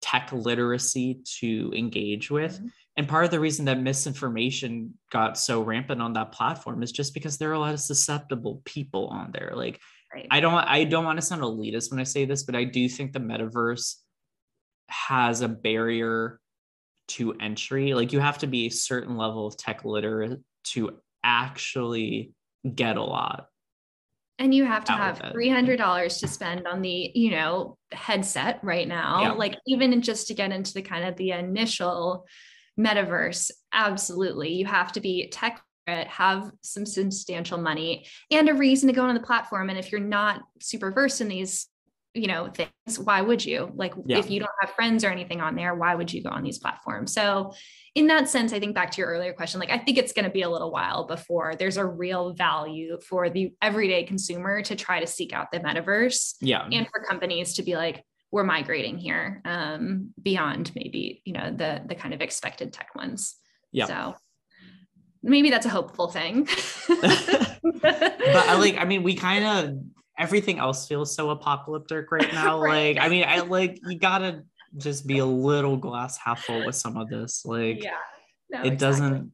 tech literacy to engage with. Mm-hmm. And part of the reason that misinformation got so rampant on that platform is just because there are a lot of susceptible people on there. Like right. I don't I don't want to sound elitist when I say this, but I do think the metaverse has a barrier to entry. Like you have to be a certain level of tech literate to actually get a lot and you have to have $300 to spend on the you know headset right now yeah. like even just to get into the kind of the initial metaverse absolutely you have to be tech have some substantial money and a reason to go on the platform and if you're not super versed in these you know things why would you like yeah. if you don't have friends or anything on there why would you go on these platforms so in that sense, I think back to your earlier question, like I think it's going to be a little while before there's a real value for the everyday consumer to try to seek out the metaverse. Yeah. And for companies to be like, we're migrating here um, beyond maybe, you know, the the kind of expected tech ones. Yeah. So maybe that's a hopeful thing. but I like, I mean, we kind of everything else feels so apocalyptic right now. right. Like, I mean, I like you gotta just be a little glass half full with some of this. Like, yeah, no, it exactly. doesn't.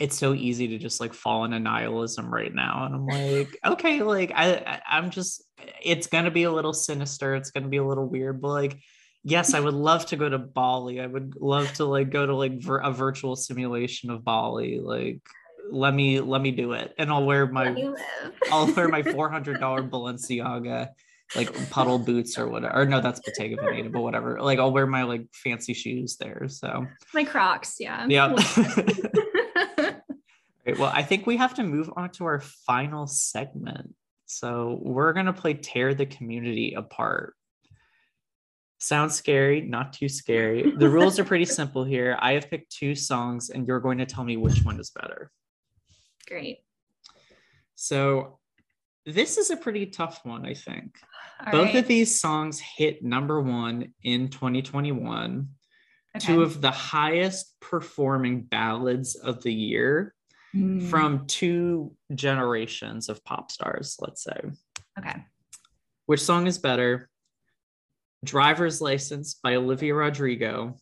It's so easy to just like fall into nihilism right now, and I'm like, okay, like I, I'm just. It's gonna be a little sinister. It's gonna be a little weird, but like, yes, I would love to go to Bali. I would love to like go to like vir- a virtual simulation of Bali. Like, let me let me do it, and I'll wear my I'll wear my four hundred dollar Balenciaga like puddle boots or whatever. Or no, that's Bottega Veneta, but whatever. Like I'll wear my like fancy shoes there. So my Crocs, yeah. Yeah. Well, I think we have to move on to our final segment. So we're gonna play Tear the Community Apart. Sounds scary, not too scary. The rules are pretty simple here. I have picked two songs, and you're going to tell me which one is better. Great. So this is a pretty tough one, I think. All Both right. of these songs hit number one in 2021. Okay. Two of the highest performing ballads of the year mm. from two generations of pop stars, let's say. Okay. Which song is better? Driver's License by Olivia Rodrigo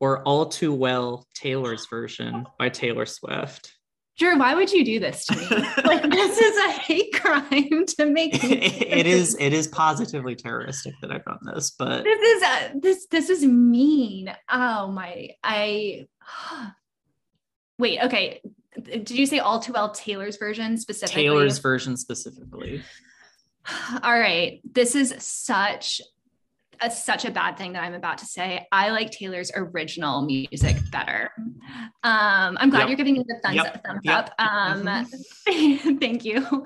or All Too Well Taylor's version by Taylor Swift? Drew, why would you do this to me? like this is a hate crime to make it is it is positively terroristic that I've done this, but this is a, this this is mean. Oh my I wait, okay. Did you say all too well Taylor's version specifically? Taylor's version specifically. All right. This is such a, such a bad thing that I'm about to say. I like Taylor's original music better. Um, I'm glad yep. you're giving me the thumbs, yep. thumbs yep. up. Um, mm-hmm. thank you.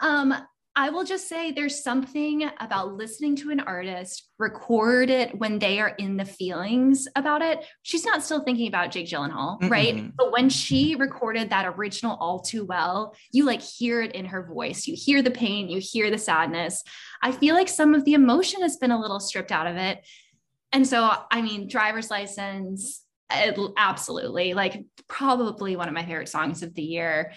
Um, I will just say there's something about listening to an artist record it when they are in the feelings about it. She's not still thinking about Jake Gyllenhaal, mm right? But when she recorded that original all too well, you like hear it in her voice. You hear the pain, you hear the sadness. I feel like some of the emotion has been a little stripped out of it. And so, I mean, driver's license, absolutely like probably one of my favorite songs of the year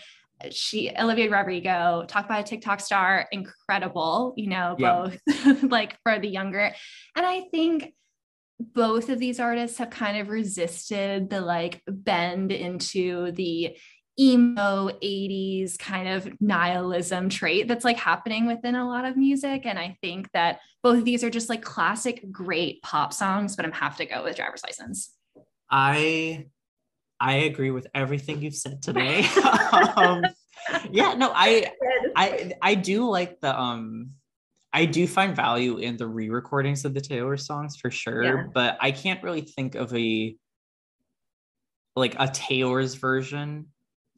she Olivia Rodrigo, talk about a TikTok star, incredible, you know, both like for the younger. And I think both of these artists have kind of resisted the like bend into the emo 80s kind of nihilism trait that's like happening within a lot of music. And I think that both of these are just like classic, great pop songs, but I'm have to go with driver's license. I I agree with everything you've said today. um, yeah, no, I, I, I do like the um, I do find value in the re-recordings of the Taylor songs for sure, yeah. but I can't really think of a like a Taylor's version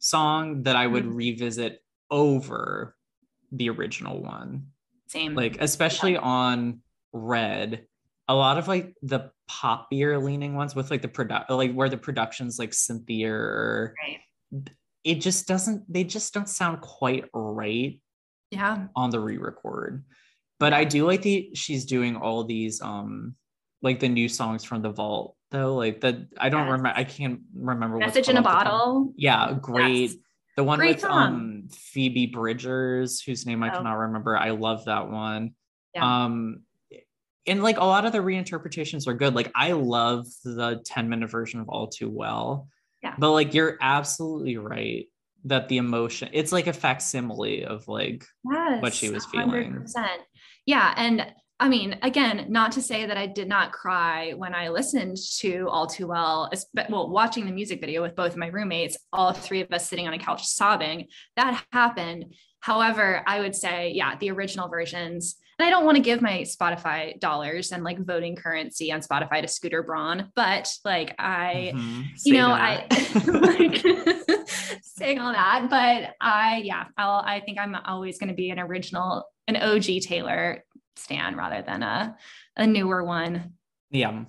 song that I would mm-hmm. revisit over the original one. Same. Like especially yeah. on Red, a lot of like the poppier leaning ones with like the product like where the production's like Cynthia or right. it just doesn't they just don't sound quite right yeah on the re-record but i do like the she's doing all these um like the new songs from the vault though like that i don't yes. remember i can't remember what message in a bottle yeah great yes. the one great with song. um phoebe bridgers whose name i oh. cannot remember i love that one yeah. um and like a lot of the reinterpretations are good. Like I love the 10 minute version of All Too Well. Yeah. But like you're absolutely right that the emotion it's like a facsimile of like yes, what she was feeling. 100%. Yeah. And I mean, again, not to say that I did not cry when I listened to All Too Well, well, watching the music video with both of my roommates, all three of us sitting on a couch sobbing. That happened. However, I would say, yeah, the original versions. And I don't want to give my Spotify dollars and like voting currency on Spotify to Scooter Braun, but like I, mm-hmm. you know, that. I like saying all that, but I, yeah, I'll, I think I'm always going to be an original, an OG Taylor stan rather than a, a newer one. Yeah,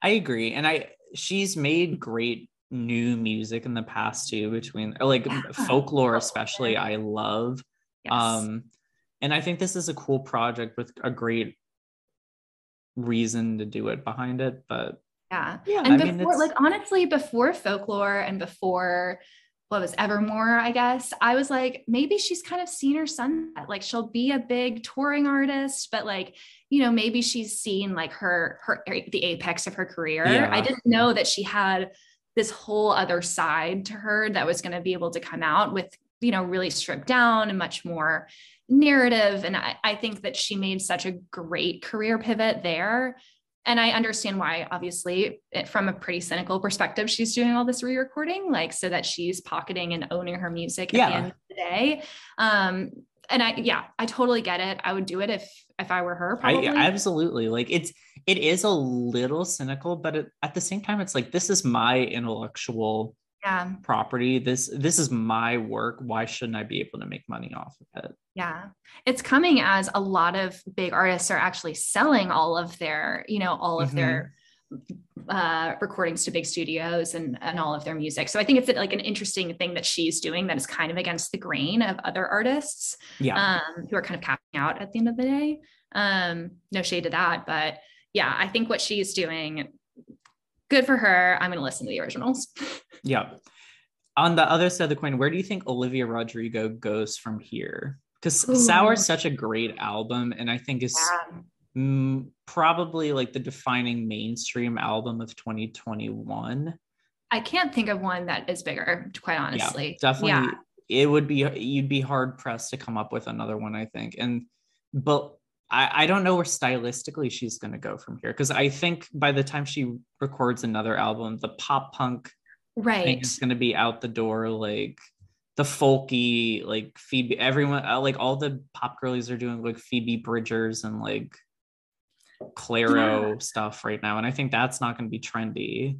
I agree. And I, she's made great new music in the past too between like yeah. folklore especially i love yes. um and i think this is a cool project with a great reason to do it behind it but yeah. Yeah and I before mean, like honestly before folklore and before what was evermore i guess i was like maybe she's kind of seen her sunset like she'll be a big touring artist but like you know maybe she's seen like her her the apex of her career. Yeah. i didn't know that she had this whole other side to her that was going to be able to come out with you know really stripped down and much more narrative and I, I think that she made such a great career pivot there and I understand why, obviously, from a pretty cynical perspective, she's doing all this re-recording, like so that she's pocketing and owning her music at yeah. the end of the day. Um, and I, yeah, I totally get it. I would do it if if I were her. Probably. I, absolutely. Like it's it is a little cynical, but it, at the same time, it's like this is my intellectual yeah. property. This this is my work. Why shouldn't I be able to make money off of it? Yeah. It's coming as a lot of big artists are actually selling all of their, you know, all of mm-hmm. their uh, recordings to big studios and, and all of their music. So I think it's like an interesting thing that she's doing that is kind of against the grain of other artists yeah. um, who are kind of capping out at the end of the day. Um, no shade to that, but yeah, I think what she's doing, good for her. I'm going to listen to the originals. yeah. On the other side of the coin, where do you think Olivia Rodrigo goes from here? Because Sour is such a great album, and I think it's yeah. m- probably like the defining mainstream album of 2021. I can't think of one that is bigger, quite honestly. Yeah, definitely. Yeah. It would be you'd be hard pressed to come up with another one, I think. And but I, I don't know where stylistically she's going to go from here because I think by the time she records another album, the pop punk right is going to be out the door. Like the folky, like Phoebe, everyone, uh, like all the pop girlies are doing like Phoebe Bridgers and like Clairo yeah. stuff right now, and I think that's not going to be trendy.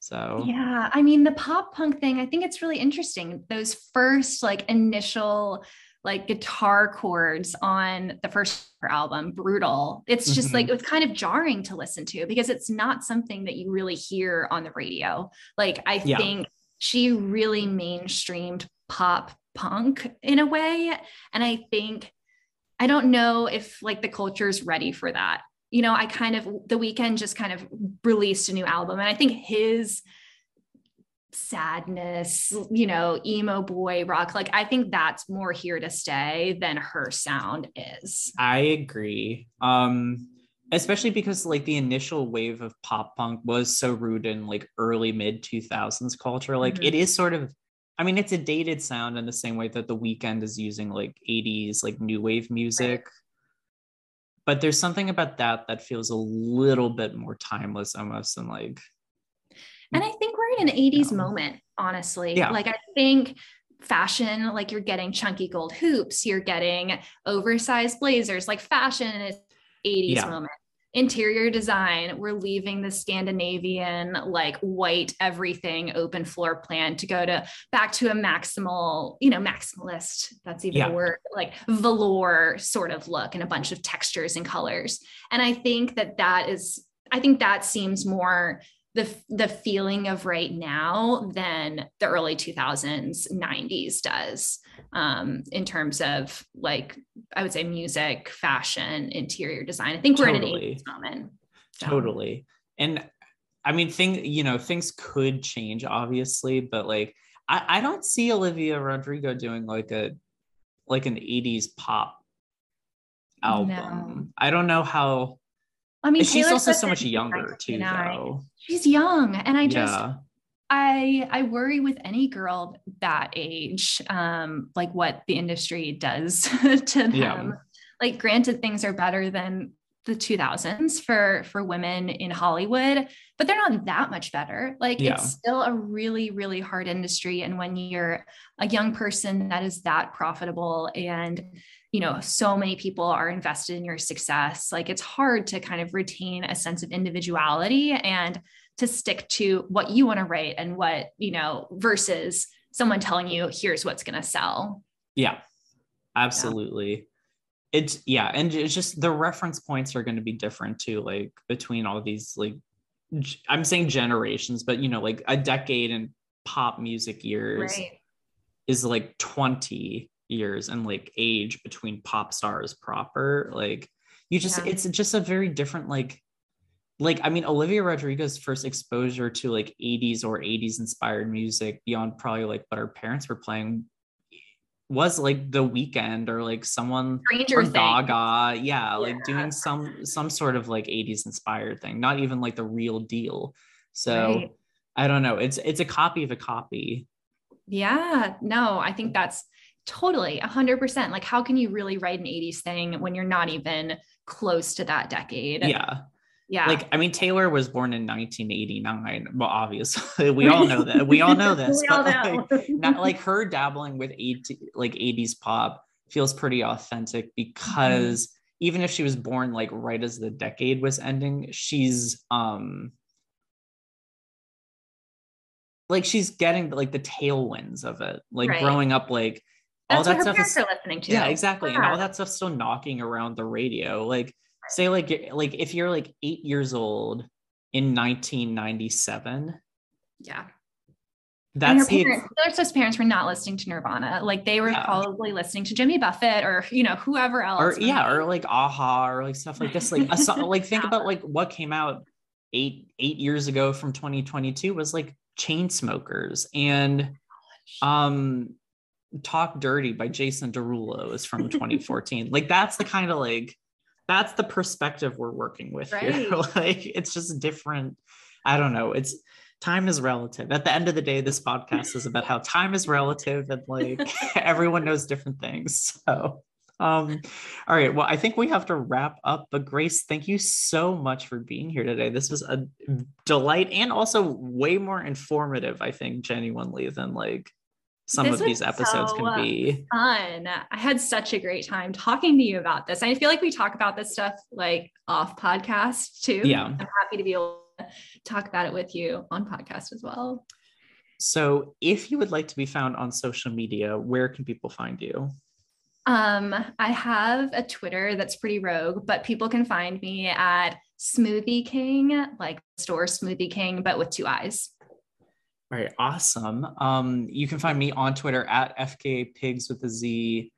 So yeah, I mean the pop punk thing, I think it's really interesting. Those first like initial like guitar chords on the first album, Brutal. It's just mm-hmm. like it was kind of jarring to listen to because it's not something that you really hear on the radio. Like I yeah. think she really mainstreamed pop punk in a way. And I think I don't know if like the culture is ready for that. You know, I kind of the Weeknd just kind of released a new album and I think his sadness, you know, emo boy rock. Like I think that's more here to stay than her sound is. I agree. Um especially because like the initial wave of pop punk was so rooted in like early mid 2000s culture. Like mm-hmm. it is sort of I mean it's a dated sound in the same way that the Weeknd is using like 80s like new wave music. Right. But there's something about that that feels a little bit more timeless almost than like and I think we're in an 80s moment, honestly. Yeah. Like I think fashion, like you're getting chunky gold hoops, you're getting oversized blazers, like fashion is 80s yeah. moment. Interior design, we're leaving the Scandinavian, like white everything open floor plan to go to back to a maximal, you know, maximalist, that's even yeah. a word, like velour sort of look and a bunch of textures and colors. And I think that that is, I think that seems more the the feeling of right now than the early 2000s 90s does um, in terms of like i would say music fashion interior design i think we're totally. in an 80s moment so. totally and i mean thing you know things could change obviously but like I, I don't see olivia rodrigo doing like a like an 80s pop album no. i don't know how I mean, she's also so much younger too, though. She's young, and I just. Yeah. I I worry with any girl that age, um, like what the industry does to them. Yeah. Like, granted, things are better than the 2000s for for women in Hollywood, but they're not that much better. Like yeah. it's still a really really hard industry and when you're a young person that is that profitable and you know so many people are invested in your success, like it's hard to kind of retain a sense of individuality and to stick to what you want to write and what, you know, versus someone telling you here's what's going to sell. Yeah. Absolutely. Yeah it's yeah and it's just the reference points are going to be different too like between all these like i'm saying generations but you know like a decade in pop music years right. is like 20 years and like age between pop stars proper like you just yeah. it's just a very different like like i mean olivia rodrigo's first exposure to like 80s or 80s inspired music beyond probably like what her parents were playing was like the Weeknd or like someone Stranger or Gaga, yeah, yeah, like doing some some sort of like 80s inspired thing, not even like the real deal. So right. I don't know. It's it's a copy of a copy. Yeah, no, I think that's totally 100%. Like how can you really write an 80s thing when you're not even close to that decade? Yeah. Yeah. Like, I mean, Taylor was born in 1989. Well, obviously, we all know that. We all know this. but know. Like, not like her dabbling with 80, like 80s pop feels pretty authentic because mm-hmm. even if she was born like right as the decade was ending, she's um like she's getting like the tailwinds of it. Like right. growing up, like That's all that stuff is listening to. Yeah, exactly. Yeah. And all that stuff's still knocking around the radio. Like say like like if you're like eight years old in 1997 yeah that's the parents, Taylor Swift's parents were not listening to Nirvana. Like they were yeah. probably listening to Jimmy Buffett or you know whoever else. Or yeah, or like a-ha or like stuff like this. Like a like think yeah. about like what came out eight eight years ago from 2022 was like Chainsmokers and um Talk Dirty by Jason Derulo is from 2014. like that's the kind of like that's the perspective we're working with right. here. like it's just different. I don't know. It's time is relative. At the end of the day, this podcast is about how time is relative and like everyone knows different things. So um all right well i think we have to wrap up but grace thank you so much for being here today this was a delight and also way more informative i think genuinely than like some this of these episodes so can be fun. I had such a great time talking to you about this. I feel like we talk about this stuff like off podcast too. Yeah. I'm happy to be able to talk about it with you on podcast as well. So, if you would like to be found on social media, where can people find you? Um, I have a Twitter that's pretty rogue, but people can find me at Smoothie King, like store Smoothie King, but with two eyes. All right, awesome. Um, you can find me on Twitter at FKA Pigs with a Z,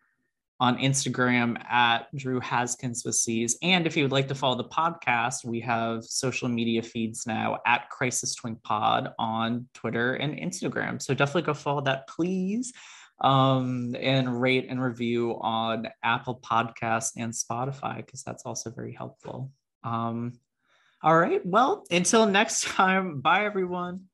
on Instagram at Drew Haskins with C's. And if you would like to follow the podcast, we have social media feeds now at Crisis Twink Pod on Twitter and Instagram. So definitely go follow that, please. Um, and rate and review on Apple Podcasts and Spotify, because that's also very helpful. Um, all right. Well, until next time, bye everyone.